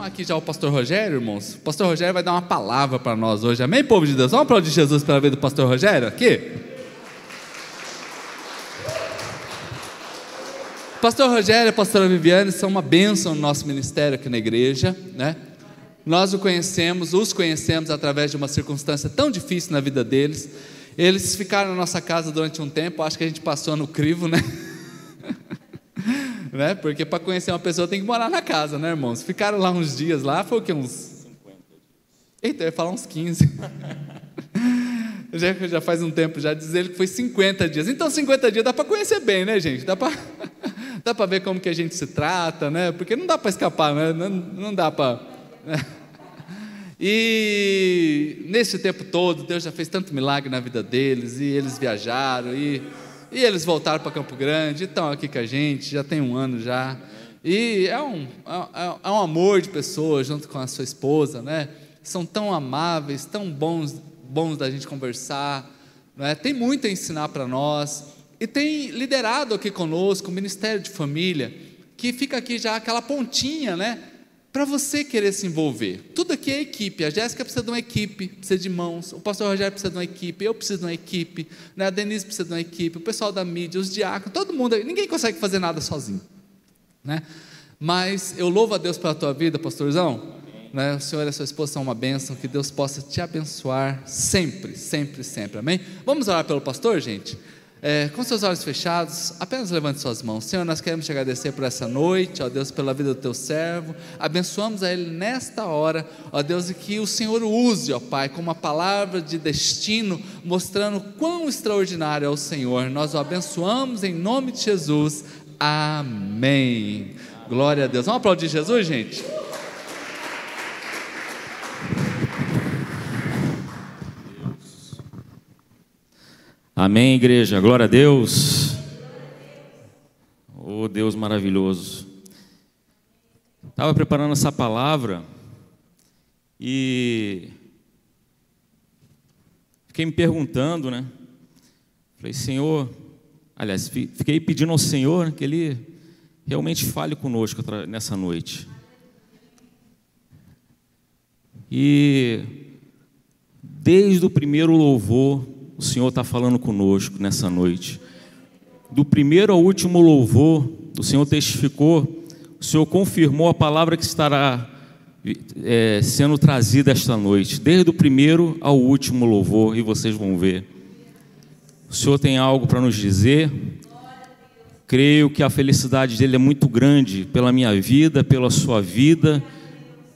chamar aqui já o pastor Rogério, irmãos. O pastor Rogério vai dar uma palavra para nós hoje. Amém, povo de Deus? Vamos aplaudir Jesus pela vida do pastor Rogério aqui? Pastor Rogério e a pastora Viviane são uma bênção no nosso ministério aqui na igreja, né? Nós o conhecemos, os conhecemos através de uma circunstância tão difícil na vida deles. Eles ficaram na nossa casa durante um tempo, acho que a gente passou no crivo, né? né? Porque para conhecer uma pessoa tem que morar na casa, né, irmãos? Ficaram lá uns dias lá, foi o que? Uns. Eita, eu ia falar uns 15. já, já faz um tempo, já diz ele que foi 50 dias. Então, 50 dias dá para conhecer bem, né, gente? Dá para dá para ver como que a gente se trata, né? Porque não dá para escapar, né? Não, não dá para. Né? E nesse tempo todo, Deus já fez tanto milagre na vida deles, e eles viajaram, e, e eles voltaram para Campo Grande, estão aqui com a gente, já tem um ano já. E é um, é, é um amor de pessoas junto com a sua esposa, né? São tão amáveis, tão bons, bons da gente conversar, né? tem muito a ensinar para nós, e tem liderado aqui conosco o Ministério de Família, que fica aqui já aquela pontinha, né? Para você querer se envolver. Tudo aqui é equipe. A Jéssica precisa de uma equipe, precisa de mãos. O pastor Rogério precisa de uma equipe. Eu preciso de uma equipe. Né? A Denise precisa de uma equipe. O pessoal da mídia, os diáconos, todo mundo. Ninguém consegue fazer nada sozinho. Né? Mas eu louvo a Deus pela tua vida, pastorzão. Né? O Senhor e a sua esposa são uma bênção. Que Deus possa te abençoar sempre, sempre, sempre. Amém? Vamos orar pelo pastor, gente? É, com seus olhos fechados, apenas levante suas mãos. Senhor, nós queremos te agradecer por essa noite, ó Deus, pela vida do teu servo. Abençoamos a ele nesta hora, ó Deus, e que o Senhor use, ó Pai, como uma palavra de destino, mostrando quão extraordinário é o Senhor. Nós o abençoamos em nome de Jesus. Amém. Glória a Deus. Vamos aplaudir Jesus, gente? Amém, igreja. Glória a Deus. Oh, Deus maravilhoso. Estava preparando essa palavra e fiquei me perguntando, né? Falei, Senhor, aliás, fiquei pedindo ao Senhor que Ele realmente fale conosco nessa noite. E desde o primeiro louvor, o Senhor está falando conosco nessa noite. Do primeiro ao último louvor, o Senhor testificou, o Senhor confirmou a palavra que estará é, sendo trazida esta noite, desde o primeiro ao último louvor, e vocês vão ver. O Senhor tem algo para nos dizer. Creio que a felicidade dele é muito grande pela minha vida, pela sua vida,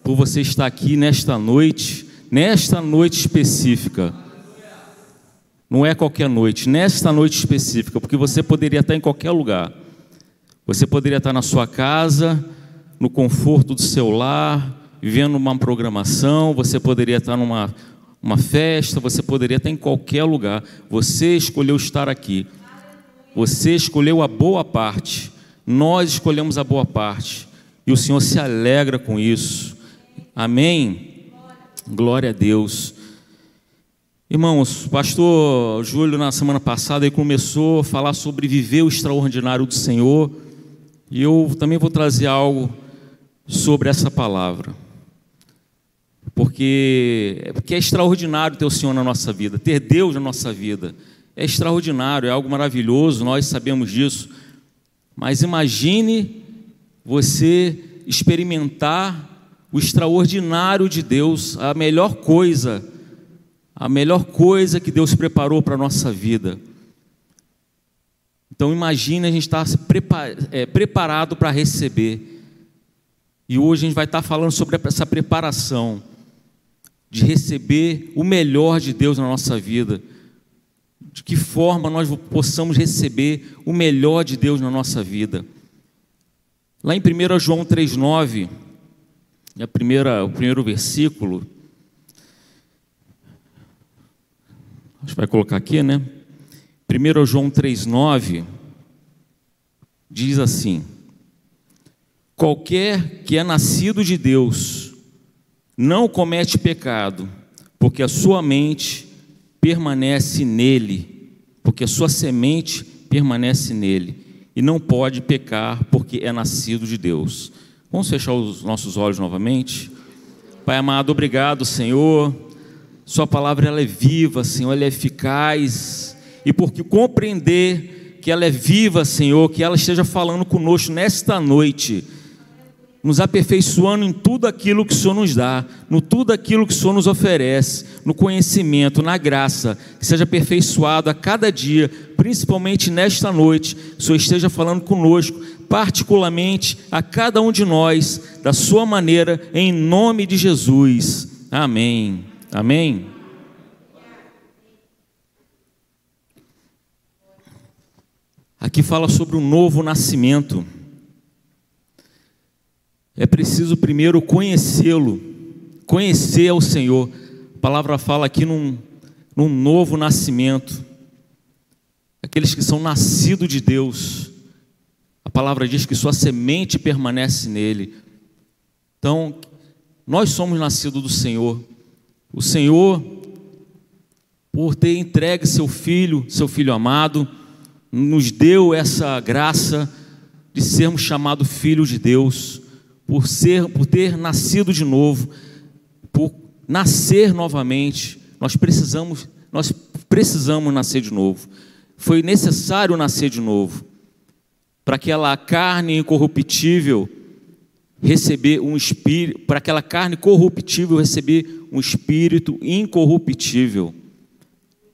por você estar aqui nesta noite, nesta noite específica não é qualquer noite, nesta noite específica, porque você poderia estar em qualquer lugar. Você poderia estar na sua casa, no conforto do seu lar, vendo uma programação, você poderia estar numa uma festa, você poderia estar em qualquer lugar. Você escolheu estar aqui. Você escolheu a boa parte. Nós escolhemos a boa parte. E o Senhor se alegra com isso. Amém? Glória a Deus. Irmãos, pastor Júlio, na semana passada, ele começou a falar sobre viver o extraordinário do Senhor, e eu também vou trazer algo sobre essa palavra. Porque, porque é extraordinário ter o Senhor na nossa vida, ter Deus na nossa vida. É extraordinário, é algo maravilhoso, nós sabemos disso. Mas imagine você experimentar o extraordinário de Deus, a melhor coisa a melhor coisa que Deus preparou para a nossa vida. Então imagine a gente estar é, preparado para receber. E hoje a gente vai estar falando sobre essa preparação de receber o melhor de Deus na nossa vida. De que forma nós possamos receber o melhor de Deus na nossa vida. Lá em 1 João 3,9, a primeira, o primeiro versículo, A gente vai colocar aqui, né? 1 João 3,9 diz assim: Qualquer que é nascido de Deus não comete pecado, porque a sua mente permanece nele, porque a sua semente permanece nele, e não pode pecar porque é nascido de Deus. Vamos fechar os nossos olhos novamente. Pai amado, obrigado, Senhor. Sua palavra ela é viva, Senhor, ela é eficaz. E porque compreender que ela é viva, Senhor, que ela esteja falando conosco nesta noite nos aperfeiçoando em tudo aquilo que o Senhor nos dá, no tudo aquilo que o Senhor nos oferece, no conhecimento, na graça, que seja aperfeiçoado a cada dia, principalmente nesta noite, o Senhor esteja falando conosco, particularmente a cada um de nós, da sua maneira, em nome de Jesus. Amém. Amém. Aqui fala sobre o novo nascimento. É preciso primeiro conhecê-lo, conhecer ao Senhor. A palavra fala aqui num, num novo nascimento. Aqueles que são nascidos de Deus. A palavra diz que sua semente permanece nele. Então, nós somos nascidos do Senhor. O Senhor, por ter entregue seu filho, seu filho amado, nos deu essa graça de sermos chamados filhos de Deus por ser, por ter nascido de novo, por nascer novamente, nós precisamos, nós precisamos nascer de novo. Foi necessário nascer de novo para aquela carne incorruptível receber um espírito, para aquela carne corruptível receber um espírito incorruptível.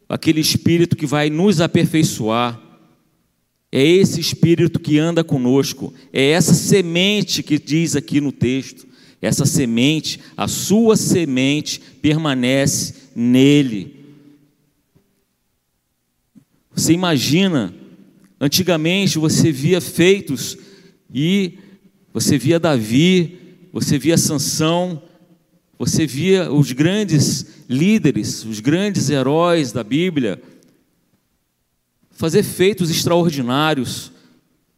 Aquele espírito que vai nos aperfeiçoar é esse Espírito que anda conosco, é essa semente que diz aqui no texto. Essa semente, a sua semente permanece nele. Você imagina, antigamente você via feitos e você via Davi, você via Sansão, você via os grandes líderes, os grandes heróis da Bíblia, fazer feitos extraordinários.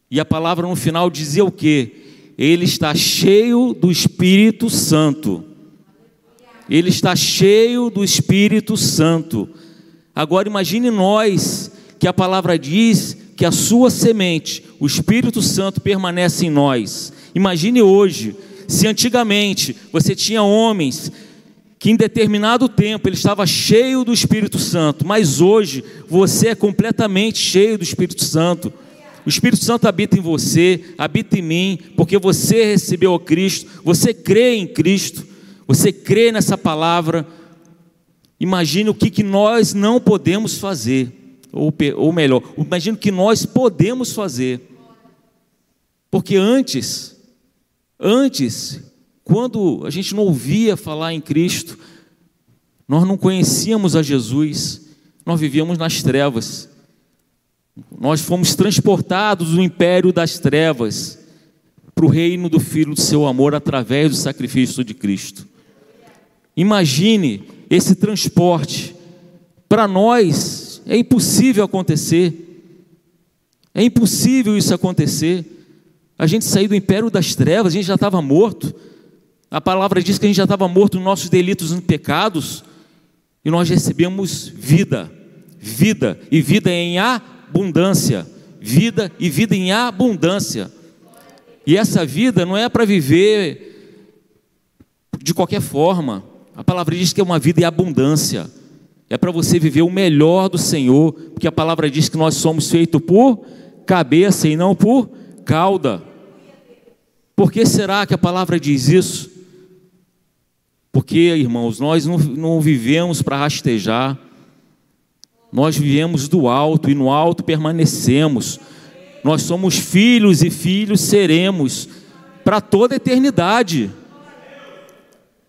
E a palavra no final dizia o quê? Ele está cheio do Espírito Santo. Ele está cheio do Espírito Santo. Agora imagine nós que a palavra diz que a sua semente, o Espírito Santo permanece em nós. Imagine hoje, se antigamente você tinha homens que em determinado tempo ele estava cheio do Espírito Santo, mas hoje você é completamente cheio do Espírito Santo. O Espírito Santo habita em você, habita em mim, porque você recebeu a Cristo, você crê em Cristo, você crê nessa palavra. Imagine o que, que nós não podemos fazer, ou, ou melhor, imagine o que nós podemos fazer. Porque antes, antes, quando a gente não ouvia falar em Cristo, nós não conhecíamos a Jesus, nós vivíamos nas trevas. Nós fomos transportados do império das trevas para o reino do Filho do seu amor através do sacrifício de Cristo. Imagine esse transporte. Para nós é impossível acontecer. É impossível isso acontecer. A gente sair do império das trevas, a gente já estava morto. A palavra diz que a gente já estava morto nos nossos delitos e pecados, e nós recebemos vida, vida, e vida em abundância, vida e vida em abundância. E essa vida não é para viver de qualquer forma. A palavra diz que é uma vida em abundância. É para você viver o melhor do Senhor, porque a palavra diz que nós somos feitos por cabeça e não por cauda. Por que será que a palavra diz isso? Porque, irmãos, nós não, não vivemos para rastejar, nós vivemos do alto e no alto permanecemos. Nós somos filhos e filhos seremos para toda a eternidade.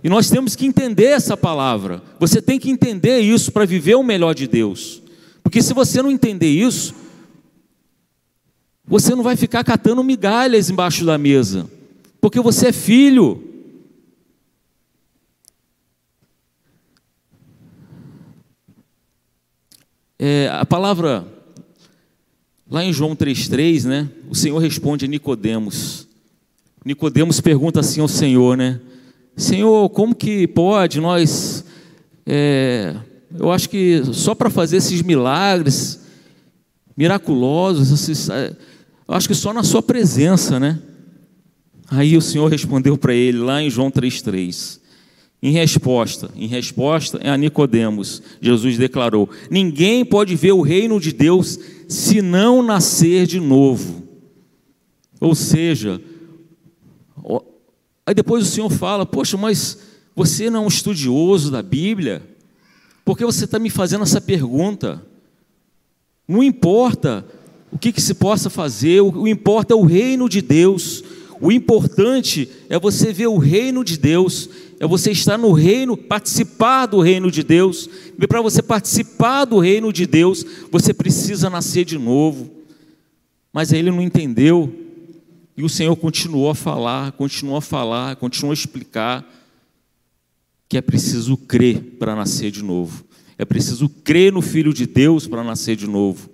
E nós temos que entender essa palavra. Você tem que entender isso para viver o melhor de Deus. Porque se você não entender isso, você não vai ficar catando migalhas embaixo da mesa. Porque você é filho. É, a palavra, lá em João 3,3, né? O Senhor responde a Nicodemos. Nicodemos pergunta assim ao Senhor, né? Senhor, como que pode nós. É, eu acho que só para fazer esses milagres miraculosos, esses, é, eu acho que só na Sua presença, né? Aí o Senhor respondeu para ele lá em João 3,3. Em resposta, em resposta a Nicodemos, Jesus declarou: Ninguém pode ver o reino de Deus se não nascer de novo. Ou seja, aí depois o Senhor fala: Poxa, mas você não é um estudioso da Bíblia? Por que você está me fazendo essa pergunta? Não importa o que, que se possa fazer, o, o importa é o reino de Deus. O importante é você ver o reino de Deus, é você estar no reino, participar do reino de Deus. E para você participar do reino de Deus, você precisa nascer de novo. Mas ele não entendeu. E o Senhor continuou a falar, continuou a falar, continuou a explicar que é preciso crer para nascer de novo. É preciso crer no Filho de Deus para nascer de novo.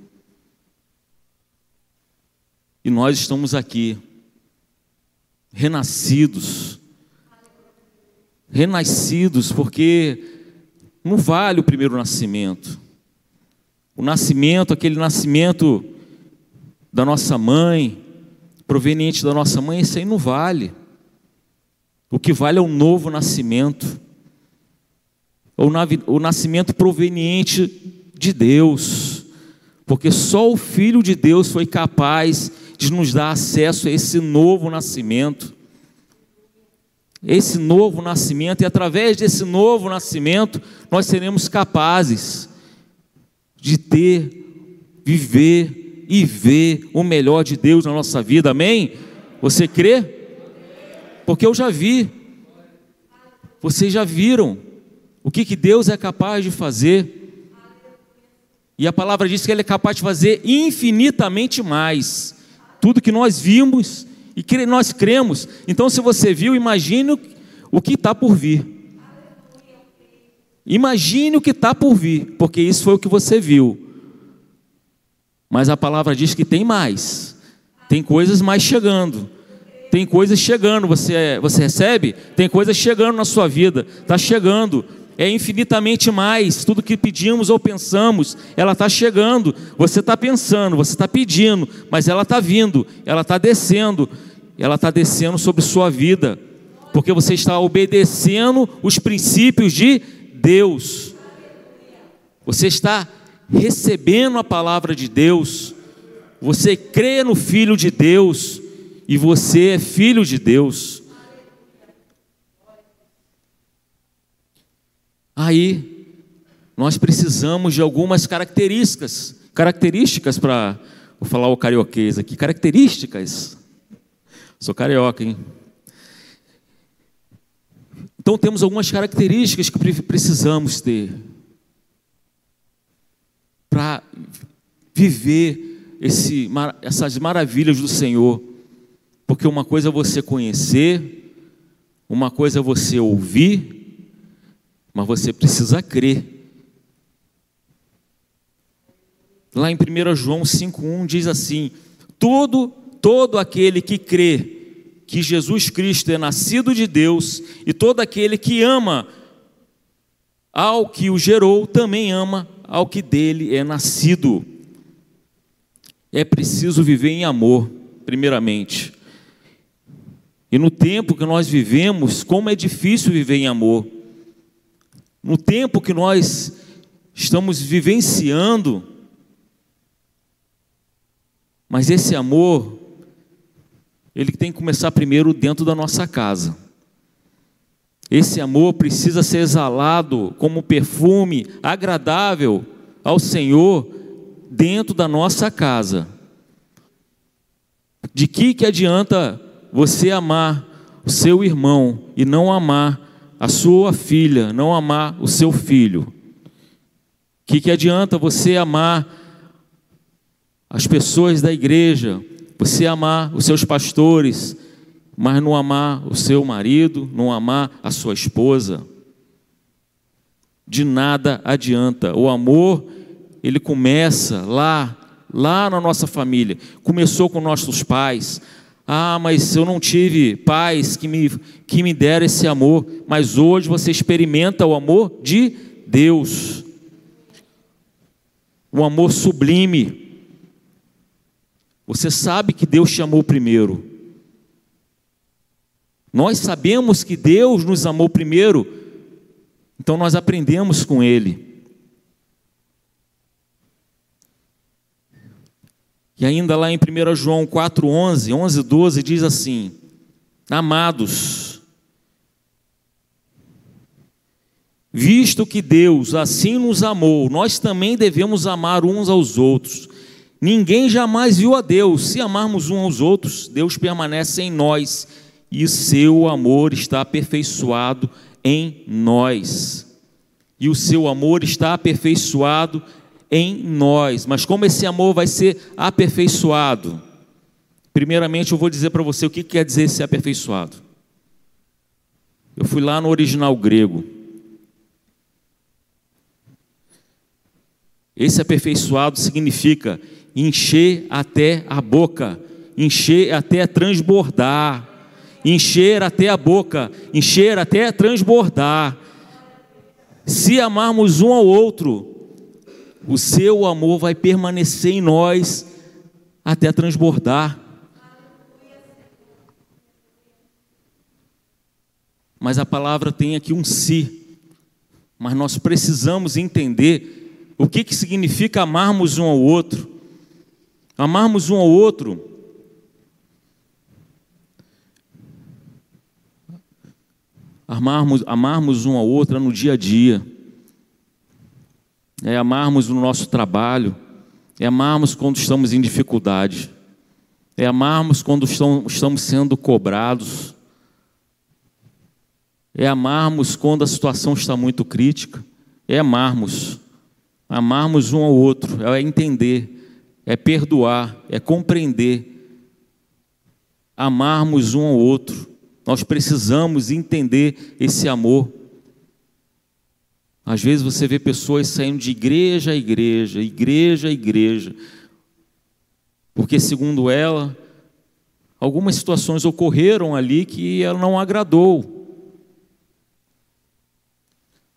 E nós estamos aqui, renascidos. Renascidos, porque não vale o primeiro nascimento. O nascimento, aquele nascimento da nossa mãe, proveniente da nossa mãe, isso aí não vale. O que vale é o novo nascimento o nascimento proveniente de Deus, porque só o Filho de Deus foi capaz de nos dar acesso a esse novo nascimento. Esse novo nascimento, e através desse novo nascimento, nós seremos capazes de ter, viver e ver o melhor de Deus na nossa vida, amém? Você crê? Porque eu já vi, vocês já viram o que, que Deus é capaz de fazer. E a palavra diz que Ele é capaz de fazer infinitamente mais. Tudo que nós vimos e que nós cremos. Então, se você viu, imagine o que está por vir. Imagine o que está por vir, porque isso foi o que você viu. Mas a palavra diz que tem mais. Tem coisas mais chegando. Tem coisas chegando. Você, você recebe? Tem coisas chegando na sua vida. Está chegando é infinitamente mais. Tudo que pedimos ou pensamos, ela está chegando. Você está pensando, você está pedindo, mas ela está vindo, ela está descendo, ela está descendo sobre sua vida, porque você está obedecendo os princípios de Deus. Você está recebendo a palavra de Deus. Você crê no Filho de Deus e você é filho de Deus. Aí nós precisamos de algumas características, características para falar o carioquês aqui, características. Sou carioca, hein? Então temos algumas características que precisamos ter para viver esse, essas maravilhas do Senhor. Porque uma coisa é você conhecer, uma coisa é você ouvir, mas você precisa crer. Lá em 1 João 5,1 diz assim: todo, todo aquele que crê que Jesus Cristo é nascido de Deus, e todo aquele que ama ao que o gerou, também ama ao que dele é nascido. É preciso viver em amor, primeiramente. E no tempo que nós vivemos, como é difícil viver em amor no tempo que nós estamos vivenciando, mas esse amor, ele tem que começar primeiro dentro da nossa casa. Esse amor precisa ser exalado como perfume agradável ao Senhor dentro da nossa casa. De que que adianta você amar o seu irmão e não amar a sua filha, não amar o seu filho? O que, que adianta você amar as pessoas da igreja, você amar os seus pastores, mas não amar o seu marido, não amar a sua esposa? De nada adianta. O amor, ele começa lá, lá na nossa família. Começou com nossos pais, ah, mas eu não tive pais que me, que me deram esse amor. Mas hoje você experimenta o amor de Deus. O amor sublime. Você sabe que Deus te amou primeiro. Nós sabemos que Deus nos amou primeiro, então nós aprendemos com Ele. E ainda lá em 1 João 4, 11, 11, 12, diz assim: Amados, visto que Deus assim nos amou, nós também devemos amar uns aos outros. Ninguém jamais viu a Deus. Se amarmos uns aos outros, Deus permanece em nós e seu amor está aperfeiçoado em nós. E o seu amor está aperfeiçoado em nós. Mas como esse amor vai ser aperfeiçoado? Primeiramente, eu vou dizer para você o que quer dizer ser aperfeiçoado. Eu fui lá no original grego. Esse aperfeiçoado significa encher até a boca, encher até transbordar, encher até a boca, encher até transbordar. Se amarmos um ao outro, o seu amor vai permanecer em nós até transbordar. Mas a palavra tem aqui um si. Mas nós precisamos entender o que, que significa amarmos um ao outro. Amarmos um ao outro. Amarmos, amarmos um ao outro no dia a dia é amarmos no nosso trabalho, é amarmos quando estamos em dificuldade, é amarmos quando estamos sendo cobrados, é amarmos quando a situação está muito crítica, é amarmos, amarmos um ao outro, é entender, é perdoar, é compreender, amarmos um ao outro. Nós precisamos entender esse amor. Às vezes você vê pessoas saindo de igreja a igreja, igreja a igreja, porque, segundo ela, algumas situações ocorreram ali que ela não agradou.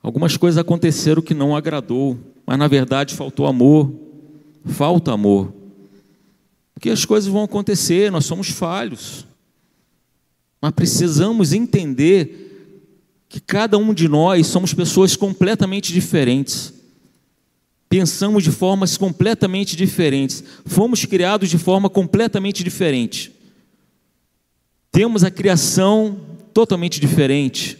Algumas coisas aconteceram que não agradou, mas na verdade faltou amor, falta amor. Porque as coisas vão acontecer, nós somos falhos. Mas precisamos entender que cada um de nós somos pessoas completamente diferentes. Pensamos de formas completamente diferentes. Fomos criados de forma completamente diferente. Temos a criação totalmente diferente.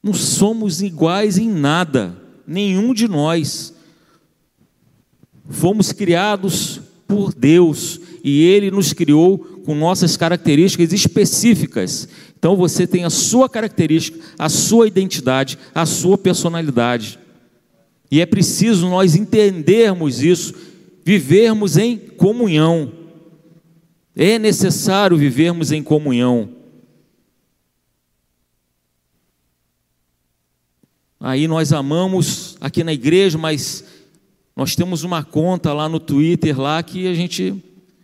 Não somos iguais em nada, nenhum de nós. Fomos criados por Deus e Ele nos criou com nossas características específicas. Então você tem a sua característica, a sua identidade, a sua personalidade. E é preciso nós entendermos isso, vivermos em comunhão. É necessário vivermos em comunhão. Aí nós amamos aqui na igreja, mas nós temos uma conta lá no Twitter lá que a gente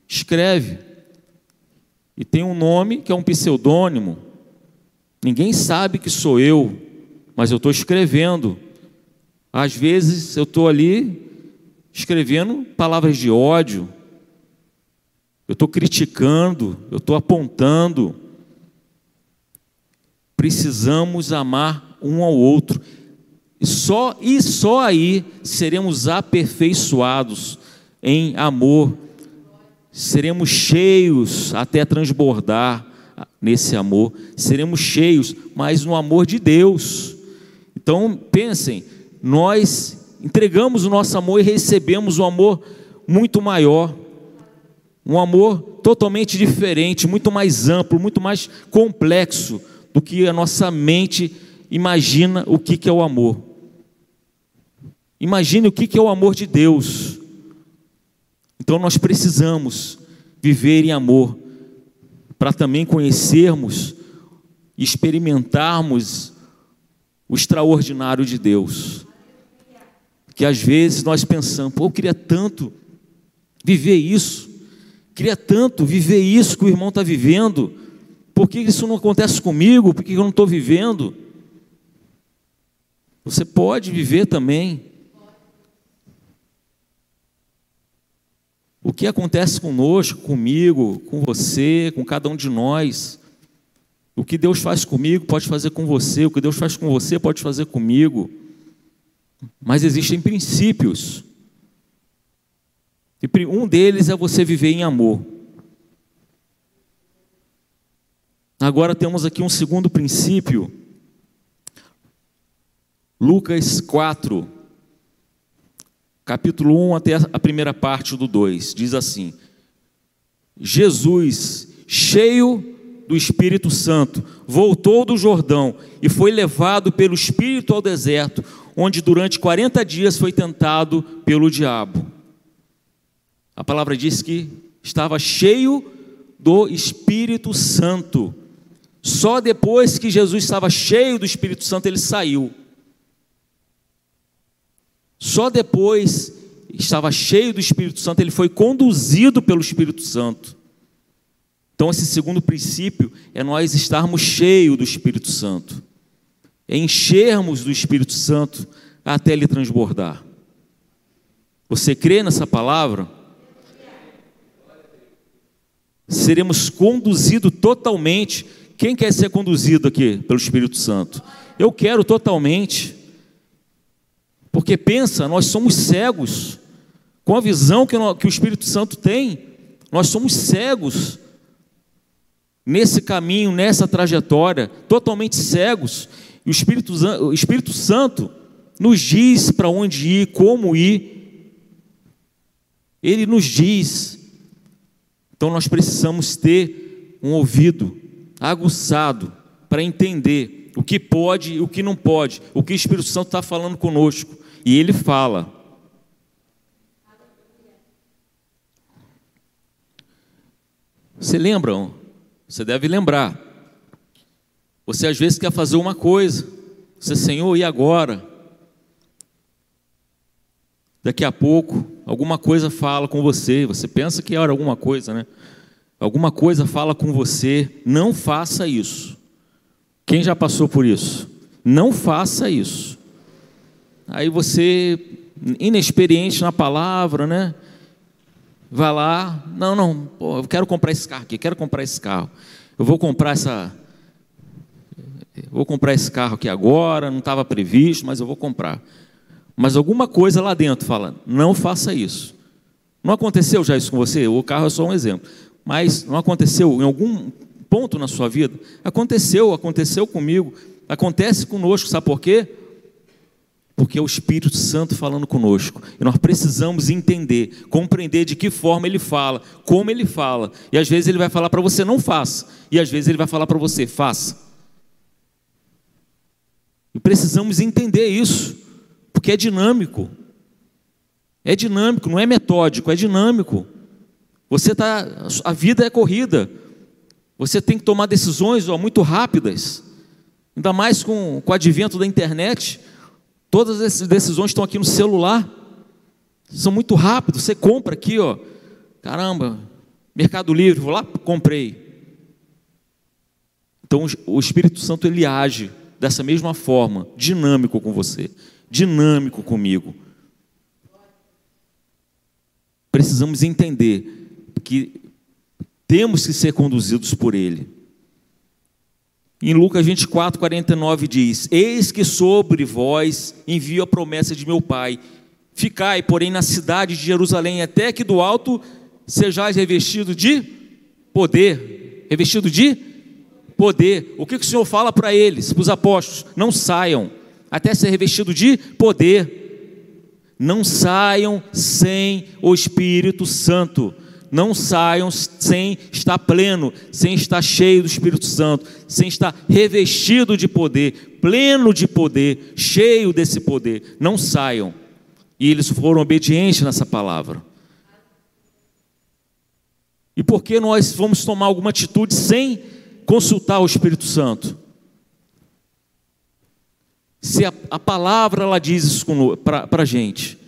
escreve. E tem um nome que é um pseudônimo. Ninguém sabe que sou eu, mas eu estou escrevendo. Às vezes eu estou ali escrevendo palavras de ódio, eu estou criticando, eu estou apontando. Precisamos amar um ao outro. E só, e só aí seremos aperfeiçoados em amor seremos cheios até transbordar nesse amor, seremos cheios, mas no amor de Deus. Então, pensem, nós entregamos o nosso amor e recebemos um amor muito maior, um amor totalmente diferente, muito mais amplo, muito mais complexo do que a nossa mente imagina o que é o amor. Imagine o que é o amor de Deus. Então nós precisamos viver em amor para também conhecermos e experimentarmos o extraordinário de Deus. Que às vezes nós pensamos, pô, eu queria tanto viver isso, queria tanto viver isso que o irmão está vivendo, por que isso não acontece comigo? Por que eu não estou vivendo? Você pode viver também. O que acontece conosco, comigo, com você, com cada um de nós, O que Deus faz comigo pode fazer com você, o que Deus faz com você pode fazer comigo. Mas existem princípios. E um deles é você viver em amor. Agora temos aqui um segundo princípio. Lucas 4, capítulo 1 até a primeira parte do 2, diz assim: Jesus, cheio do Espírito Santo, voltou do Jordão e foi levado pelo Espírito ao deserto, onde durante 40 dias foi tentado pelo diabo. A palavra diz que estava cheio do Espírito Santo. Só depois que Jesus estava cheio do Espírito Santo ele saiu. Só depois estava cheio do Espírito Santo ele foi conduzido pelo Espírito Santo. Então, esse segundo princípio é nós estarmos cheios do Espírito Santo, é enchermos do Espírito Santo até ele transbordar. Você crê nessa palavra? Seremos conduzidos totalmente. Quem quer ser conduzido aqui pelo Espírito Santo? Eu quero totalmente. Porque pensa, nós somos cegos. Com a visão que, o Espírito Santo tem, nós somos cegos nesse caminho, nessa trajetória, totalmente cegos. E o Espírito, o Espírito Santo nos diz para onde ir, como ir. Ele nos diz. Então nós precisamos ter um ouvido aguçado para entender o que pode e o que não pode, o que o Espírito Santo está falando conosco. E ele fala. Você lembram você deve lembrar. Você às vezes quer fazer uma coisa. Você, Senhor, e agora? Daqui a pouco, alguma coisa fala com você. Você pensa que era alguma coisa, né? Alguma coisa fala com você. Não faça isso. Quem já passou por isso? Não faça isso. Aí você, inexperiente na palavra, né? vai lá, não, não, pô, eu quero comprar esse carro aqui, quero comprar esse carro. Eu vou comprar essa vou comprar esse carro aqui agora, não estava previsto, mas eu vou comprar. Mas alguma coisa lá dentro fala: "Não faça isso". Não aconteceu já isso com você? O carro é só um exemplo. Mas não aconteceu em algum ponto na sua vida? Aconteceu, aconteceu comigo, acontece conosco, sabe por quê? Porque é o Espírito Santo falando conosco. E nós precisamos entender, compreender de que forma ele fala, como ele fala. E às vezes ele vai falar para você, não faça. E às vezes ele vai falar para você, faça. E precisamos entender isso, porque é dinâmico. É dinâmico, não é metódico, é dinâmico. Você tá, a vida é corrida. Você tem que tomar decisões ó, muito rápidas. Ainda mais com, com o advento da internet. Todas essas decisões estão aqui no celular. São muito rápidos. Você compra aqui, ó. Caramba, Mercado Livre, vou lá, comprei. Então o Espírito Santo ele age dessa mesma forma, dinâmico com você, dinâmico comigo. Precisamos entender que temos que ser conduzidos por ele. Em Lucas 24, 49 diz: Eis que sobre vós envio a promessa de meu Pai. Ficai, porém, na cidade de Jerusalém, até que do alto sejais revestido de poder. Revestido de poder. O que o Senhor fala para eles, para os apóstolos? Não saiam, até ser revestido de poder. Não saiam sem o Espírito Santo não saiam sem estar pleno, sem estar cheio do Espírito Santo, sem estar revestido de poder, pleno de poder, cheio desse poder. Não saiam. E eles foram obedientes nessa palavra. E por que nós vamos tomar alguma atitude sem consultar o Espírito Santo? Se a, a palavra ela diz isso para a gente,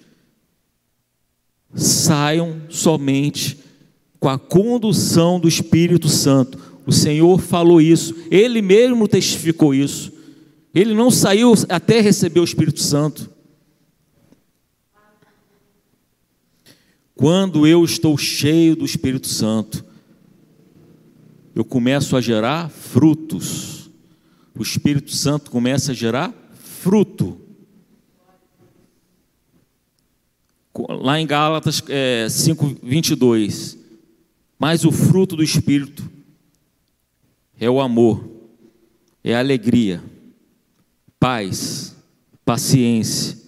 saiam somente com a condução do Espírito Santo. O Senhor falou isso, ele mesmo testificou isso. Ele não saiu até receber o Espírito Santo. Quando eu estou cheio do Espírito Santo, eu começo a gerar frutos. O Espírito Santo começa a gerar fruto. Lá em Gálatas é, 5, 22. Mas o fruto do Espírito é o amor, é a alegria, paz, paciência,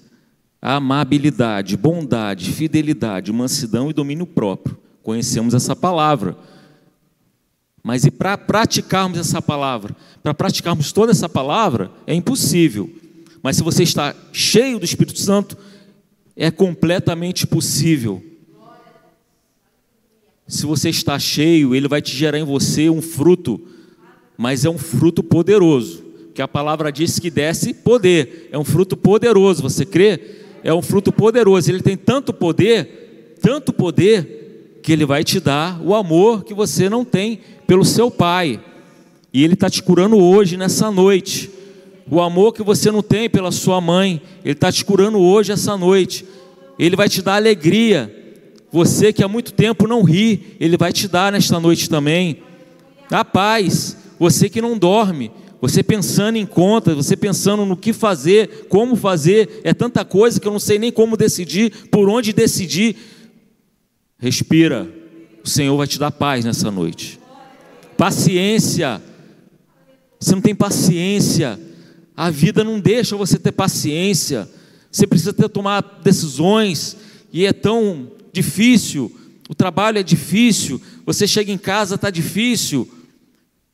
amabilidade, bondade, fidelidade, mansidão e domínio próprio. Conhecemos essa palavra. Mas e para praticarmos essa palavra, para praticarmos toda essa palavra, é impossível. Mas se você está cheio do Espírito Santo, é completamente possível. Se você está cheio, ele vai te gerar em você um fruto, mas é um fruto poderoso, que a palavra diz que desce poder, é um fruto poderoso, você crê? É um fruto poderoso, ele tem tanto poder, tanto poder, que ele vai te dar o amor que você não tem pelo seu pai. E ele está te curando hoje, nessa noite. O amor que você não tem pela sua mãe, ele está te curando hoje, essa noite. Ele vai te dar alegria. Você que há muito tempo não ri, ele vai te dar nesta noite também. A paz. Você que não dorme, você pensando em contas, você pensando no que fazer, como fazer, é tanta coisa que eu não sei nem como decidir, por onde decidir. Respira, o Senhor vai te dar paz nessa noite. Paciência. Você não tem paciência. A vida não deixa você ter paciência. Você precisa ter tomar decisões e é tão difícil. O trabalho é difícil. Você chega em casa está difícil.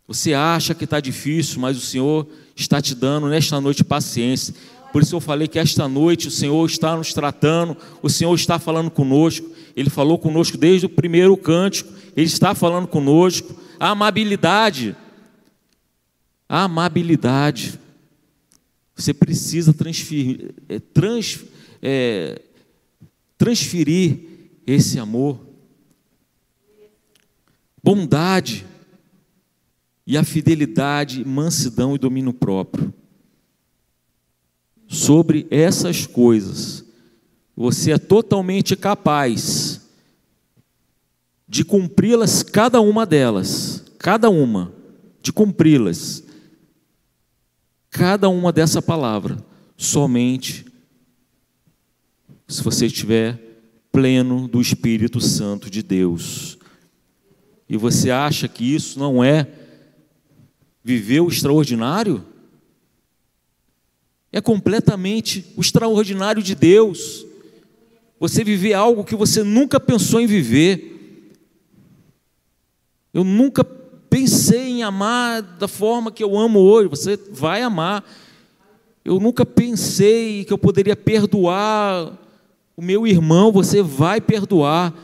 Você acha que está difícil, mas o Senhor está te dando nesta noite paciência. Por isso eu falei que esta noite o Senhor está nos tratando, o Senhor está falando conosco. Ele falou conosco desde o primeiro cântico, Ele está falando conosco a amabilidade. A amabilidade. Você precisa transferir, é, trans, é, transferir esse amor. Bondade e a fidelidade, mansidão e domínio próprio. Sobre essas coisas, você é totalmente capaz de cumpri-las, cada uma delas, cada uma, de cumpri-las, cada uma dessa palavra, somente se você estiver pleno do Espírito Santo de Deus. E você acha que isso não é viver o extraordinário? É completamente o extraordinário de Deus. Você viver algo que você nunca pensou em viver. Eu nunca pensei em amar da forma que eu amo hoje. Você vai amar. Eu nunca pensei que eu poderia perdoar o meu irmão. Você vai perdoar.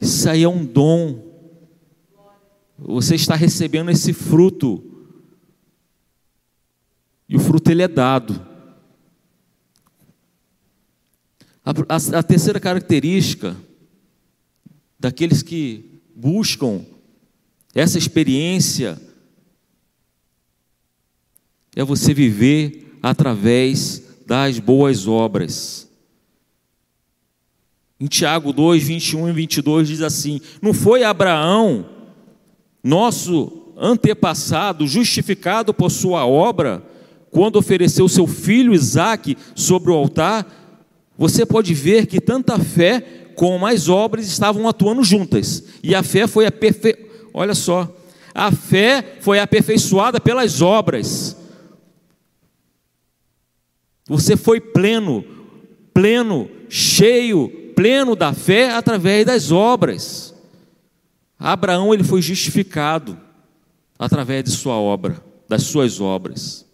Isso aí é um dom. Você está recebendo esse fruto. E o fruto ele é dado. A, a, a terceira característica daqueles que buscam essa experiência é você viver através das boas obras. Em Tiago 2, 21 e 22 diz assim: Não foi Abraão, nosso antepassado, justificado por sua obra, quando ofereceu seu filho Isaque sobre o altar? Você pode ver que tanta fé como as obras estavam atuando juntas, e a fé foi a perfeição Olha só, a fé foi aperfeiçoada pelas obras. Você foi pleno, pleno, cheio, pleno da fé através das obras. Abraão ele foi justificado através de sua obra, das suas obras.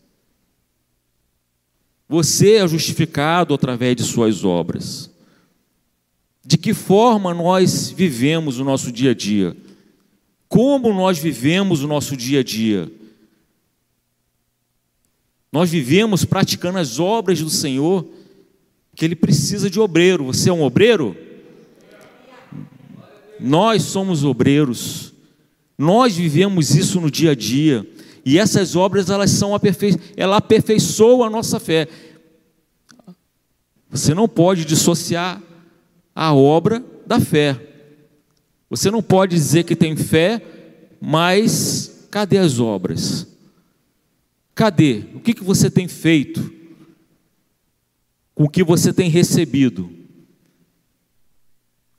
Você é justificado através de suas obras. De que forma nós vivemos o nosso dia a dia? como nós vivemos o nosso dia a dia. Nós vivemos praticando as obras do Senhor, que Ele precisa de obreiro. Você é um obreiro? Nós somos obreiros. Nós vivemos isso no dia a dia. E essas obras, elas são aperfei... ela aperfeiçoa a nossa fé. Você não pode dissociar a obra da fé. Você não pode dizer que tem fé mas cadê as obras? Cadê? O que, que você tem feito? Com o que você tem recebido?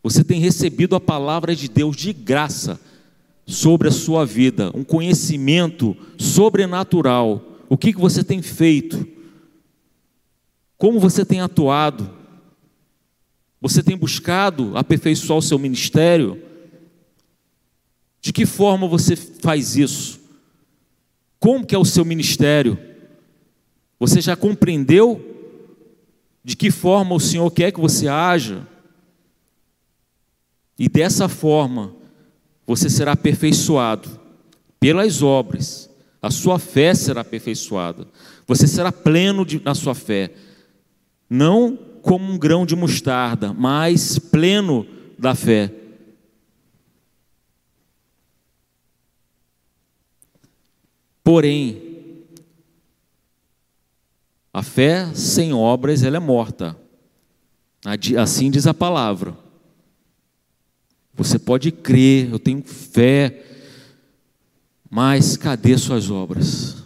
Você tem recebido a palavra de Deus de graça sobre a sua vida, um conhecimento sobrenatural. O que, que você tem feito? Como você tem atuado? Você tem buscado aperfeiçoar o seu ministério? De que forma você faz isso? Como que é o seu ministério? Você já compreendeu de que forma o Senhor quer que você haja? E dessa forma, você será aperfeiçoado pelas obras, a sua fé será aperfeiçoada, você será pleno de, na sua fé, não como um grão de mostarda, mas pleno da fé. Porém, a fé sem obras ela é morta. Assim diz a palavra. Você pode crer, eu tenho fé, mas cadê suas obras?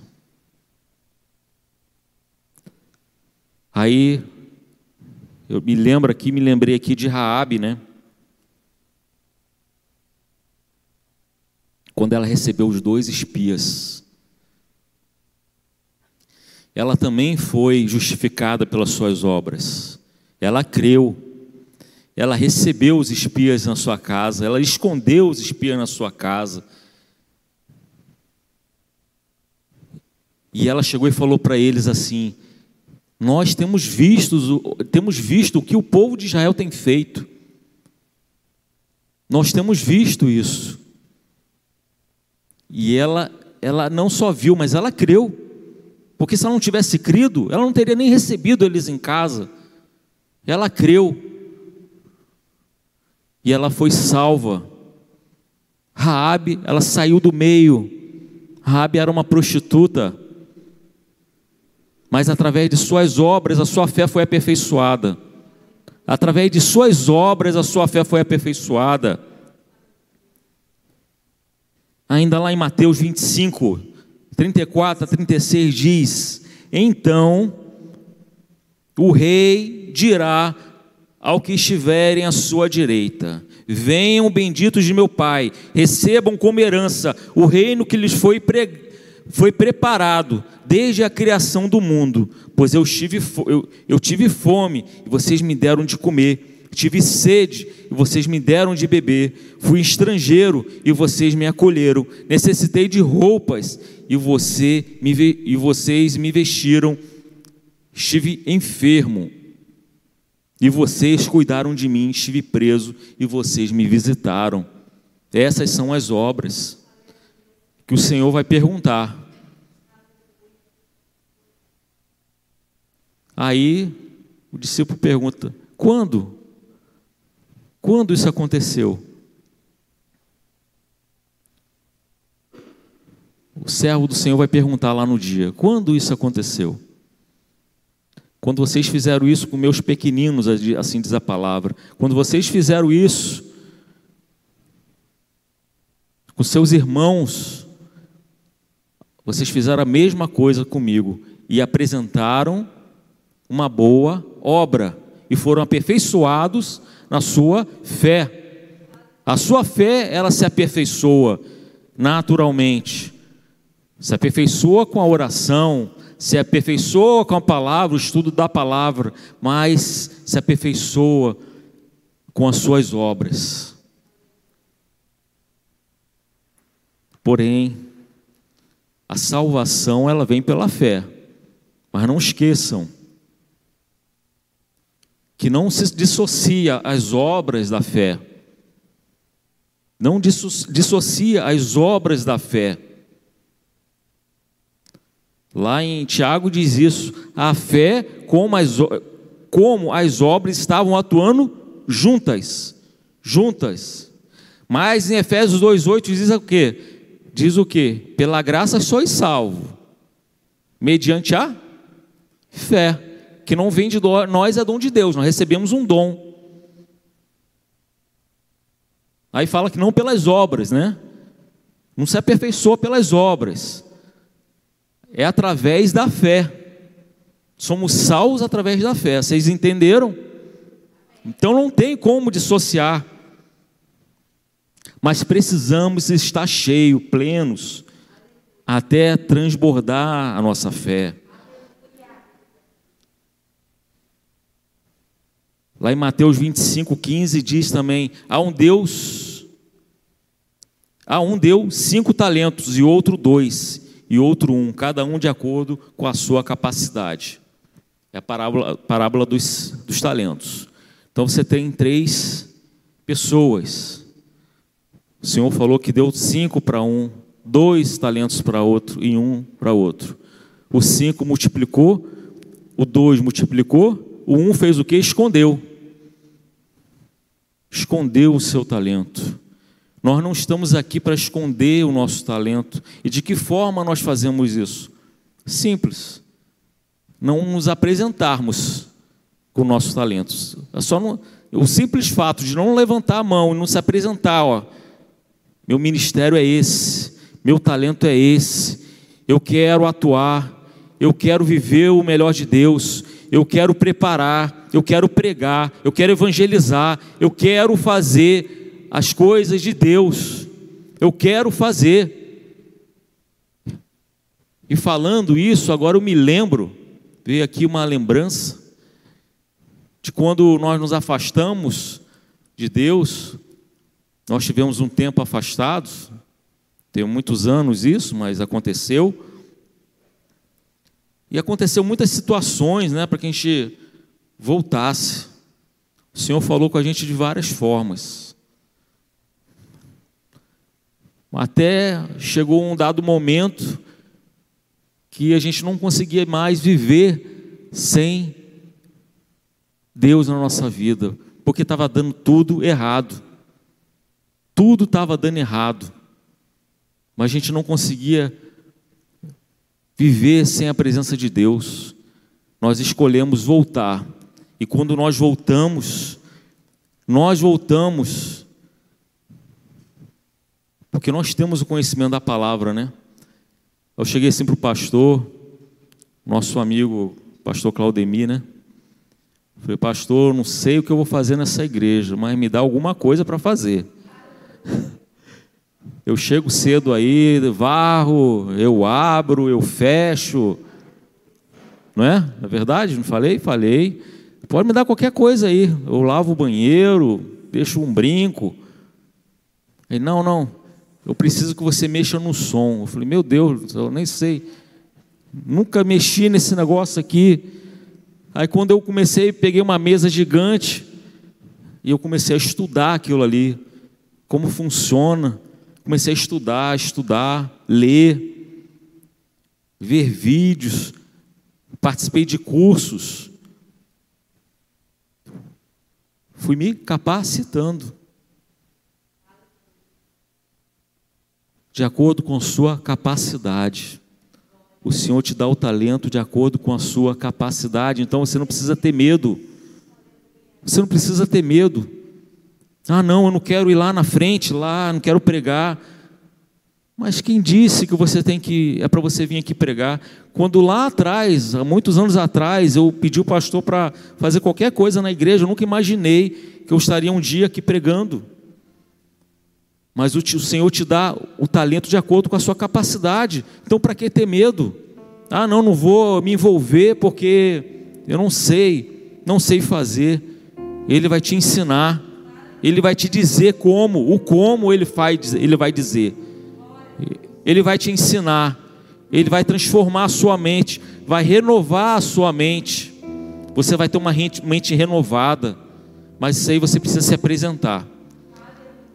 Aí eu me lembro aqui, me lembrei aqui de Raabe, né? Quando ela recebeu os dois espias. Ela também foi justificada pelas suas obras. Ela creu ela recebeu os espias na sua casa, ela escondeu os espias na sua casa. E ela chegou e falou para eles assim: Nós temos visto, temos visto o que o povo de Israel tem feito. Nós temos visto isso. E ela, ela não só viu, mas ela creu. Porque se ela não tivesse crido, ela não teria nem recebido eles em casa. Ela creu e ela foi salva. Raabe, ela saiu do meio. Raabe era uma prostituta. Mas através de suas obras a sua fé foi aperfeiçoada. Através de suas obras a sua fé foi aperfeiçoada. Ainda lá em Mateus 25, 34 a 36 diz: Então o rei dirá ao que estiverem à sua direita. Venham benditos de meu Pai, recebam como herança o reino que lhes foi, pre... foi preparado desde a criação do mundo. Pois eu tive, eu, eu tive fome e vocês me deram de comer, tive sede e vocês me deram de beber, fui estrangeiro e vocês me acolheram, necessitei de roupas e, você me, e vocês me vestiram, estive enfermo e vocês cuidaram de mim, estive preso e vocês me visitaram. Essas são as obras que o Senhor vai perguntar. Aí o discípulo pergunta: quando? Quando isso aconteceu? O servo do Senhor vai perguntar lá no dia: quando isso aconteceu? Quando vocês fizeram isso com meus pequeninos, assim diz a palavra, quando vocês fizeram isso com seus irmãos, vocês fizeram a mesma coisa comigo e apresentaram uma boa obra e foram aperfeiçoados na sua fé. A sua fé, ela se aperfeiçoa naturalmente. Se aperfeiçoa com a oração, se aperfeiçoa com a palavra, o estudo da palavra, mas se aperfeiçoa com as suas obras. Porém, a salvação ela vem pela fé. Mas não esqueçam que não se dissocia as obras da fé. Não dissocia as obras da fé. Lá em Tiago diz isso: a fé, como as, como as obras estavam atuando juntas. Juntas. Mas em Efésios 2,8 diz o quê? Diz o quê? Pela graça sois salvo, mediante a fé, que não vem de nós, é dom de Deus, nós recebemos um dom. Aí fala que não pelas obras, né? Não se aperfeiçoa pelas obras. É através da fé. Somos salvos através da fé. Vocês entenderam? Então não tem como dissociar. Mas precisamos estar cheios, plenos, até transbordar a nossa fé. Lá em Mateus 25, 15 diz também: há um Deus, há um deu cinco talentos e outro dois, e outro um, cada um de acordo com a sua capacidade. É a parábola, parábola dos, dos talentos. Então você tem três pessoas. O Senhor falou que deu cinco para um, dois talentos para outro e um para outro. O cinco multiplicou, o dois multiplicou, o um fez o que? Escondeu. Escondeu o seu talento. Nós não estamos aqui para esconder o nosso talento. E de que forma nós fazemos isso? Simples. Não nos apresentarmos com nossos talentos. É só no, o simples fato de não levantar a mão e não se apresentar, ó. Meu ministério é esse, meu talento é esse. Eu quero atuar, eu quero viver o melhor de Deus, eu quero preparar, eu quero pregar, eu quero evangelizar, eu quero fazer as coisas de Deus, eu quero fazer. E falando isso, agora eu me lembro, veio aqui uma lembrança, de quando nós nos afastamos de Deus, nós tivemos um tempo afastados, tem muitos anos isso, mas aconteceu. E aconteceu muitas situações, né, para que a gente voltasse. O Senhor falou com a gente de várias formas. Até chegou um dado momento que a gente não conseguia mais viver sem Deus na nossa vida, porque estava dando tudo errado. Tudo estava dando errado. Mas a gente não conseguia viver sem a presença de Deus. Nós escolhemos voltar. E quando nós voltamos, nós voltamos porque nós temos o conhecimento da palavra, né? Eu cheguei assim para o pastor, nosso amigo, pastor Claudemir, né? Falei, pastor, não sei o que eu vou fazer nessa igreja, mas me dá alguma coisa para fazer. Eu chego cedo aí, varro, eu abro, eu fecho. Não é? Na é verdade? Não falei? Falei. Pode me dar qualquer coisa aí. Eu lavo o banheiro, deixo um brinco. Ele, não, não. Eu preciso que você mexa no som. Eu falei, meu Deus, eu nem sei. Nunca mexi nesse negócio aqui. Aí quando eu comecei, peguei uma mesa gigante e eu comecei a estudar aquilo ali, como funciona. Comecei a estudar, estudar, ler, ver vídeos, participei de cursos. Fui me capacitando. De acordo com sua capacidade. O Senhor te dá o talento de acordo com a sua capacidade, então você não precisa ter medo. Você não precisa ter medo. Ah, não, eu não quero ir lá na frente, lá, não quero pregar. Mas quem disse que você tem que é para você vir aqui pregar? Quando lá atrás, há muitos anos atrás, eu pedi o pastor para fazer qualquer coisa na igreja, eu nunca imaginei que eu estaria um dia aqui pregando. Mas o, o Senhor te dá o talento de acordo com a sua capacidade. Então, para que ter medo? Ah, não, não vou me envolver porque eu não sei, não sei fazer. Ele vai te ensinar. Ele vai te dizer como, o como ele, faz, ele vai dizer. Ele vai te ensinar. Ele vai transformar a sua mente, vai renovar a sua mente. Você vai ter uma mente renovada. Mas isso aí você precisa se apresentar.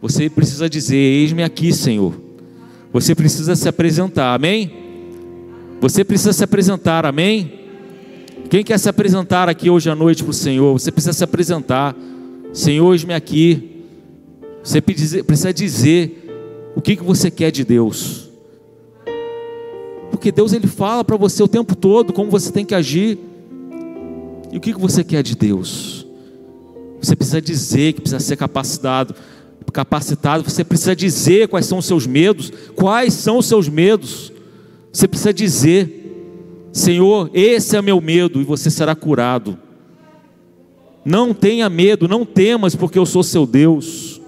Você precisa dizer: Eis-me aqui, Senhor. Você precisa se apresentar, amém? Você precisa se apresentar, amém? Quem quer se apresentar aqui hoje à noite para o Senhor? Você precisa se apresentar. Senhor, eis-me aqui. Você precisa dizer o que, que você quer de Deus. Porque Deus ele fala para você o tempo todo como você tem que agir. E o que, que você quer de Deus? Você precisa dizer que precisa ser capacitado. capacitado, você precisa dizer quais são os seus medos. Quais são os seus medos? Você precisa dizer: Senhor, esse é meu medo, e você será curado. Não tenha medo, não temas, porque eu sou seu Deus.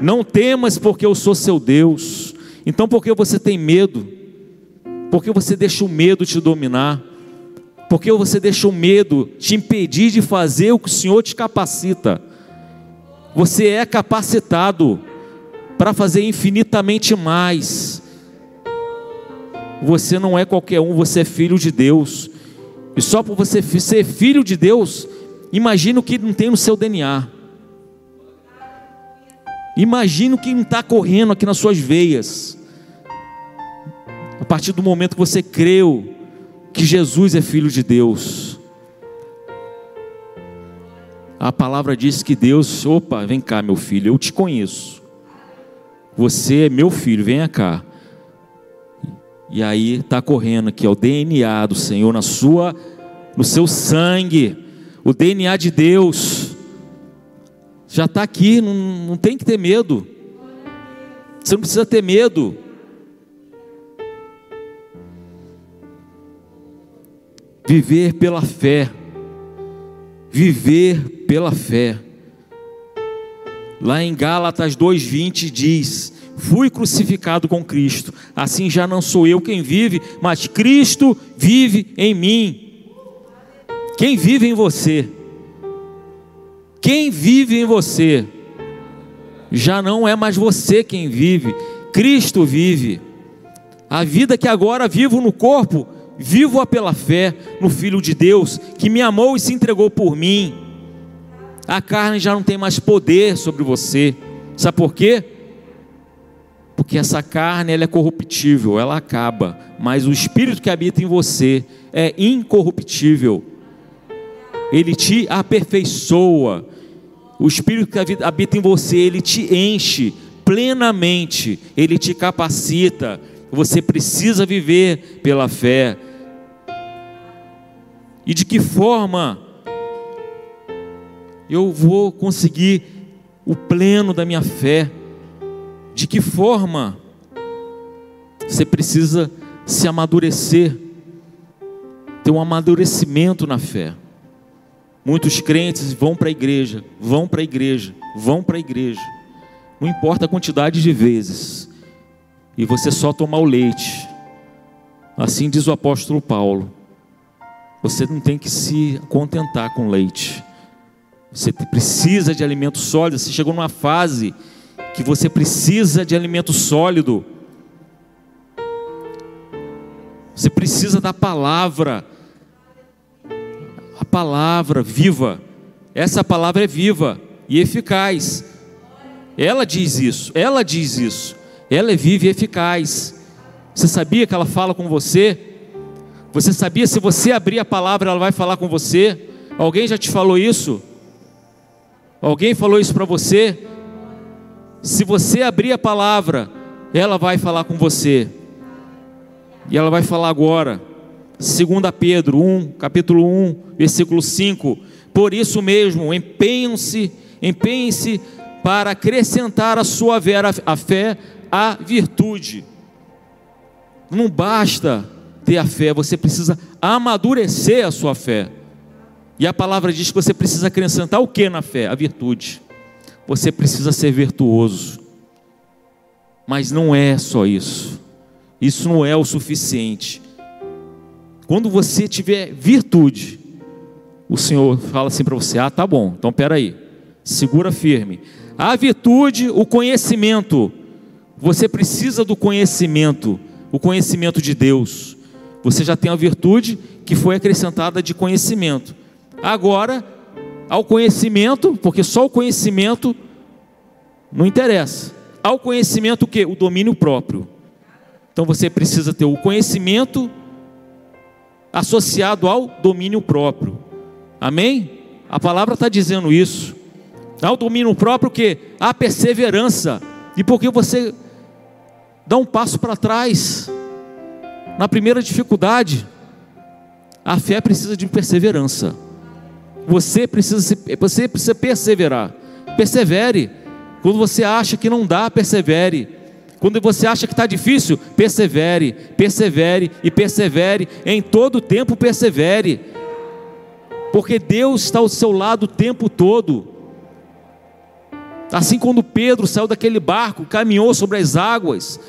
Não temas, porque eu sou seu Deus. Então, por que você tem medo? Porque você deixa o medo te dominar? Porque você deixa o medo te impedir de fazer o que o Senhor te capacita? Você é capacitado para fazer infinitamente mais. Você não é qualquer um, você é filho de Deus. E só por você ser filho de Deus, imagina o que não tem no seu DNA. Imagina o que não está correndo aqui nas suas veias. A partir do momento que você creu que Jesus é filho de Deus. A palavra diz que Deus, opa, vem cá, meu filho, eu te conheço. Você é meu filho, venha cá. E aí está correndo aqui, o DNA do Senhor na sua, no seu sangue, o DNA de Deus já está aqui, não, não tem que ter medo. Você não precisa ter medo. Viver pela fé. Viver pela fé. Lá em Gálatas 2:20 diz: Fui crucificado com Cristo, assim já não sou eu quem vive, mas Cristo vive em mim. Quem vive em você? Quem vive em você? Já não é mais você quem vive, Cristo vive. A vida que agora vivo no corpo vivo-a pela fé no Filho de Deus, que me amou e se entregou por mim. A carne já não tem mais poder sobre você. Sabe por quê? Porque essa carne ela é corruptível, ela acaba, mas o espírito que habita em você é incorruptível. Ele te aperfeiçoa. O espírito que habita em você, ele te enche plenamente, ele te capacita, você precisa viver pela fé. E de que forma eu vou conseguir o pleno da minha fé? De que forma você precisa se amadurecer, ter um amadurecimento na fé. Muitos crentes vão para a igreja, vão para a igreja, vão para a igreja, não importa a quantidade de vezes, e você só tomar o leite. Assim diz o apóstolo Paulo. Você não tem que se contentar com leite. Você precisa de alimento sólido. Você chegou numa fase que você precisa de alimento sólido. Você precisa da palavra. Palavra viva. Essa palavra é viva e eficaz. Ela diz isso. Ela diz isso. Ela é viva e eficaz. Você sabia que ela fala com você? Você sabia se você abrir a palavra, ela vai falar com você? Alguém já te falou isso? Alguém falou isso para você? Se você abrir a palavra, ela vai falar com você. E ela vai falar agora. 2 Pedro 1, capítulo 1, versículo 5. Por isso mesmo, empenhem-se, empenhem-se para acrescentar a sua vera, a fé a virtude. Não basta ter a fé, você precisa amadurecer a sua fé. E a palavra diz que você precisa acrescentar o que na fé? A virtude. Você precisa ser virtuoso. Mas não é só isso. Isso não é o suficiente. Quando você tiver virtude, o Senhor fala assim para você: Ah, tá bom, então peraí, segura firme. A virtude, o conhecimento, você precisa do conhecimento, o conhecimento de Deus. Você já tem a virtude que foi acrescentada de conhecimento. Agora, ao conhecimento, porque só o conhecimento não interessa. Ao conhecimento o que? O domínio próprio. Então você precisa ter o conhecimento associado ao domínio próprio. Amém? A palavra está dizendo isso. Ao domínio próprio que? A perseverança. E porque você dá um passo para trás. Na primeira dificuldade, a fé precisa de perseverança. Você precisa, você precisa perseverar. Persevere. Quando você acha que não dá, persevere. Quando você acha que está difícil, persevere, persevere e persevere. Em todo tempo, persevere. Porque Deus está ao seu lado o tempo todo. Assim quando Pedro saiu daquele barco, caminhou sobre as águas,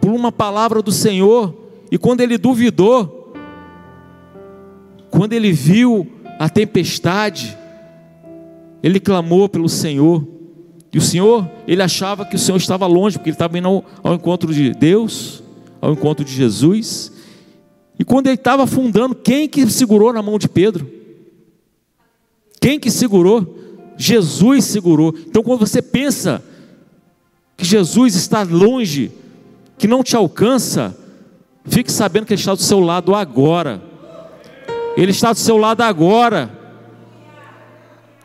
por uma palavra do Senhor, e quando ele duvidou, quando ele viu a tempestade, ele clamou pelo Senhor, e o Senhor, ele achava que o Senhor estava longe, porque ele estava indo ao, ao encontro de Deus, ao encontro de Jesus, e quando ele estava afundando, quem que segurou na mão de Pedro? Quem que segurou? Jesus segurou. Então, quando você pensa que Jesus está longe, que não te alcança, fique sabendo que Ele está do seu lado agora. Ele está do seu lado agora.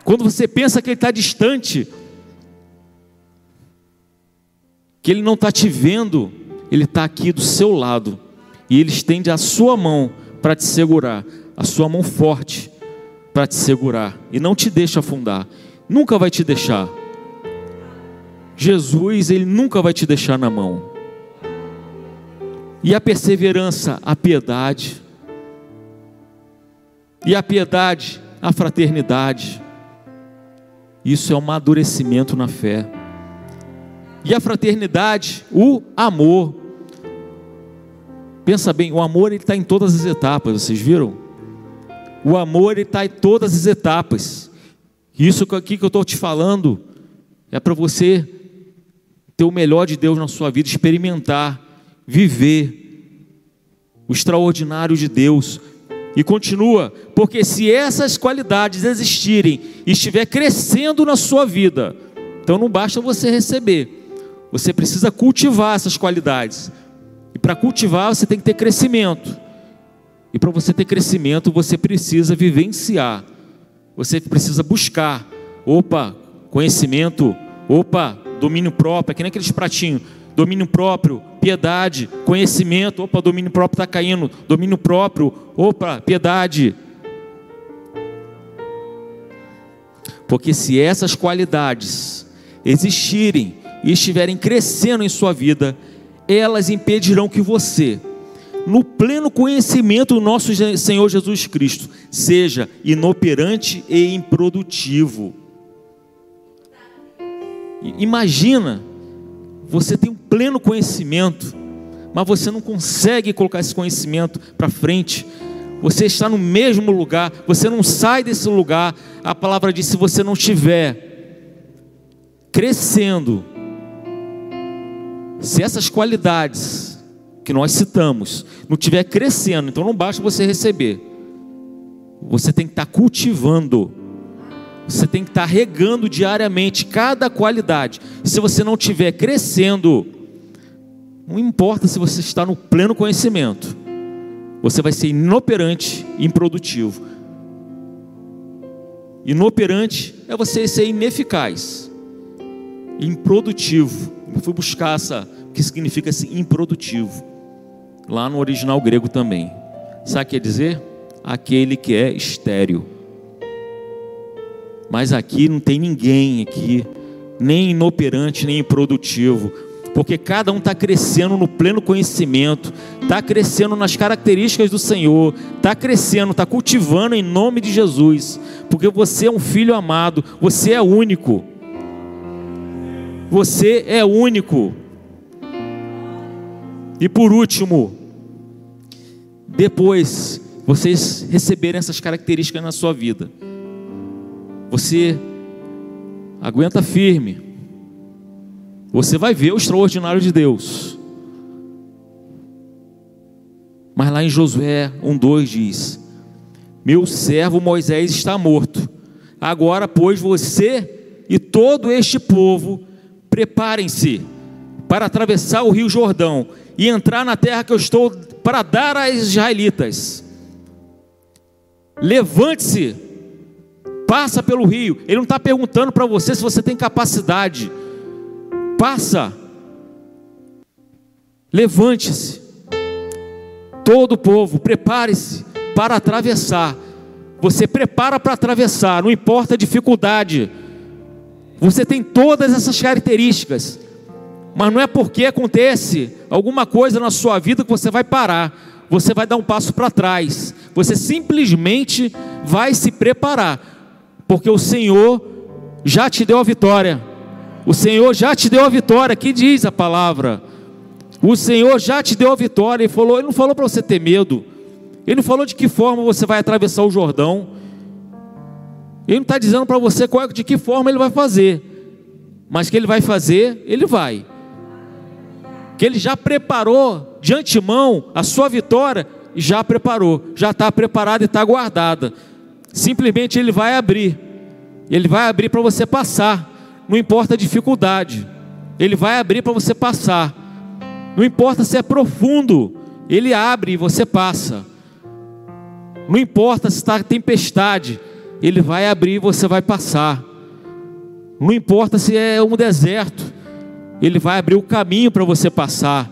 Quando você pensa que Ele está distante, que Ele não está te vendo, Ele está aqui do seu lado. E Ele estende a sua mão para te segurar, a sua mão forte para te segurar. E não te deixa afundar nunca vai te deixar. Jesus, ele nunca vai te deixar na mão. E a perseverança, a piedade. E a piedade, a fraternidade. Isso é um amadurecimento na fé. E a fraternidade, o amor. Pensa bem, o amor ele está em todas as etapas, vocês viram? O amor ele está em todas as etapas. Isso aqui que eu estou te falando é para você ter o melhor de Deus na sua vida, experimentar, viver o extraordinário de Deus. E continua, porque se essas qualidades existirem e estiver crescendo na sua vida, então não basta você receber, você precisa cultivar essas qualidades. E para cultivar você tem que ter crescimento. E para você ter crescimento, você precisa vivenciar. Você precisa buscar, opa, conhecimento, opa, domínio próprio, é que nem aqueles pratinhos, domínio próprio, piedade, conhecimento, opa, domínio próprio está caindo, domínio próprio, opa, piedade. Porque se essas qualidades existirem e estiverem crescendo em sua vida, elas impedirão que você no pleno conhecimento do nosso Senhor Jesus Cristo, seja inoperante e improdutivo. Imagina, você tem um pleno conhecimento, mas você não consegue colocar esse conhecimento para frente. Você está no mesmo lugar, você não sai desse lugar. A palavra diz: se você não estiver crescendo, se essas qualidades que nós citamos não estiver crescendo, então não basta você receber. Você tem que estar cultivando. Você tem que estar regando diariamente cada qualidade. Se você não estiver crescendo, não importa se você está no pleno conhecimento, você vai ser inoperante e improdutivo. Inoperante é você ser ineficaz, improdutivo. Fui buscar essa, que significa assim, improdutivo lá no original grego também. Sabe o que quer dizer? Aquele que é estéreo. Mas aqui não tem ninguém aqui, nem inoperante, nem improdutivo, porque cada um está crescendo no pleno conhecimento, está crescendo nas características do Senhor, está crescendo, está cultivando em nome de Jesus, porque você é um filho amado, você é único. Você é único. E por último, depois vocês receberem essas características na sua vida, você aguenta firme, você vai ver o extraordinário de Deus. Mas lá em Josué 1,2 diz: Meu servo Moisés está morto. Agora, pois, você e todo este povo preparem-se para atravessar o rio Jordão e entrar na terra que eu estou para dar aos israelitas. Levante-se, passa pelo rio. Ele não está perguntando para você se você tem capacidade. Passa, levante-se. Todo o povo, prepare-se para atravessar. Você prepara para atravessar, não importa a dificuldade. Você tem todas essas características, mas não é porque acontece alguma coisa na sua vida que você vai parar, você vai dar um passo para trás, você simplesmente vai se preparar, porque o Senhor já te deu a vitória. O Senhor já te deu a vitória, que diz a palavra. O Senhor já te deu a vitória e falou, ele não falou para você ter medo. Ele não falou de que forma você vai atravessar o Jordão. Ele não está dizendo para você qual, de que forma ele vai fazer. Mas que ele vai fazer, ele vai. Que ele já preparou de antemão a sua vitória, já preparou, já está preparada e está guardada. Simplesmente ele vai abrir. Ele vai abrir para você passar. Não importa a dificuldade. Ele vai abrir para você passar. Não importa se é profundo, ele abre e você passa. Não importa se está tempestade, ele vai abrir e você vai passar. Não importa se é um deserto, ele vai abrir o caminho para você passar.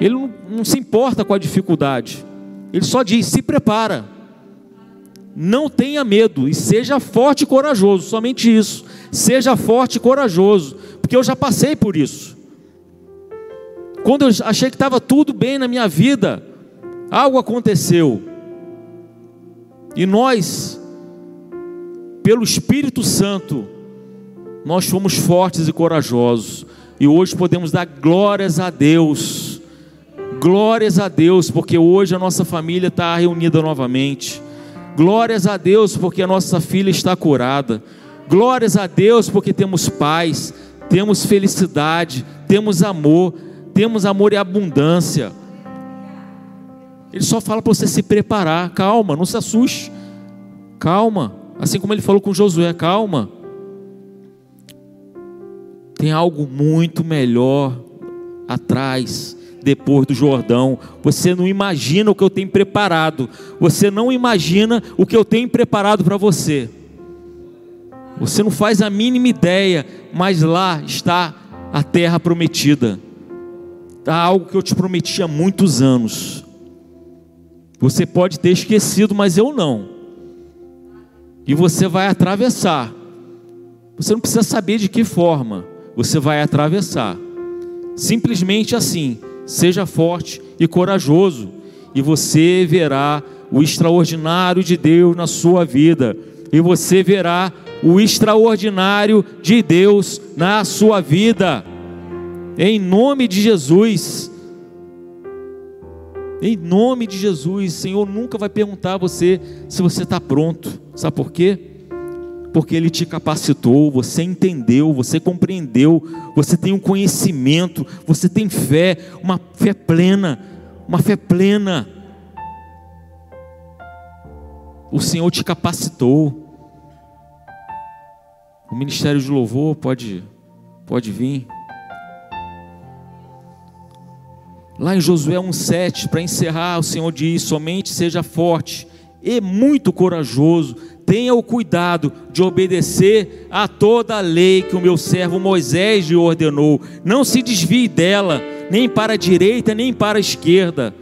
Ele não, não, se importa com a dificuldade, ele só diz: se prepara, não tenha medo e seja forte e corajoso. Somente isso, seja forte e corajoso, porque eu já passei por isso. Quando eu achei que estava tudo bem na minha vida, algo aconteceu. E nós, pelo Espírito Santo, nós fomos fortes e corajosos. E hoje podemos dar glórias a Deus. Glórias a Deus, porque hoje a nossa família está reunida novamente. Glórias a Deus, porque a nossa filha está curada. Glórias a Deus, porque temos paz, temos felicidade, temos amor, temos amor e abundância. Ele só fala para você se preparar. Calma, não se assuste. Calma. Assim como ele falou com Josué, calma. Tem algo muito melhor atrás, depois do Jordão. Você não imagina o que eu tenho preparado. Você não imagina o que eu tenho preparado para você. Você não faz a mínima ideia, mas lá está a terra prometida. Está algo que eu te prometi há muitos anos. Você pode ter esquecido, mas eu não. E você vai atravessar. Você não precisa saber de que forma. Você vai atravessar. Simplesmente assim. Seja forte e corajoso. E você verá o extraordinário de Deus na sua vida. E você verá o extraordinário de Deus na sua vida. Em nome de Jesus. Em nome de Jesus, Senhor nunca vai perguntar a você se você está pronto. Sabe por quê? Porque Ele te capacitou, você entendeu, você compreendeu, você tem um conhecimento, você tem fé, uma fé plena, uma fé plena. O Senhor te capacitou. O ministério de louvor pode, pode vir. Lá em Josué 1,7, para encerrar, o Senhor diz: somente seja forte e muito corajoso, tenha o cuidado de obedecer a toda a lei que o meu servo Moisés lhe ordenou, não se desvie dela, nem para a direita, nem para a esquerda,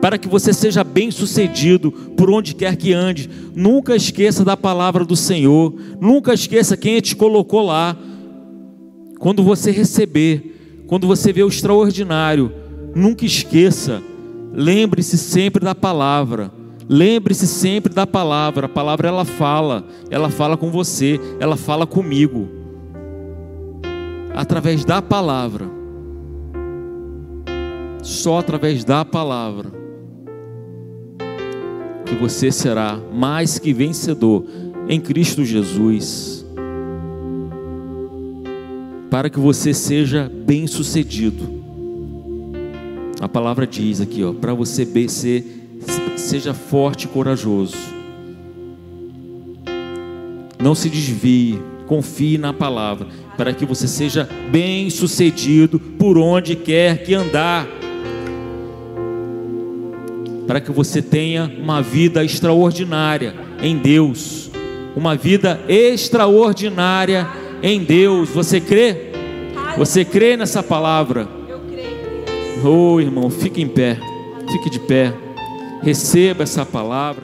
para que você seja bem sucedido por onde quer que ande. Nunca esqueça da palavra do Senhor, nunca esqueça quem te colocou lá. Quando você receber, quando você vê o extraordinário, Nunca esqueça, lembre-se sempre da palavra. Lembre-se sempre da palavra. A palavra ela fala, ela fala com você, ela fala comigo. Através da palavra. Só através da palavra que você será mais que vencedor em Cristo Jesus. Para que você seja bem-sucedido a palavra diz aqui, ó, para você ser, seja forte e corajoso. Não se desvie, confie na palavra, para que você seja bem sucedido por onde quer que andar. Para que você tenha uma vida extraordinária em Deus, uma vida extraordinária em Deus. Você crê? Você crê nessa palavra? Oh, irmão, fique em pé, fique de pé, receba essa palavra.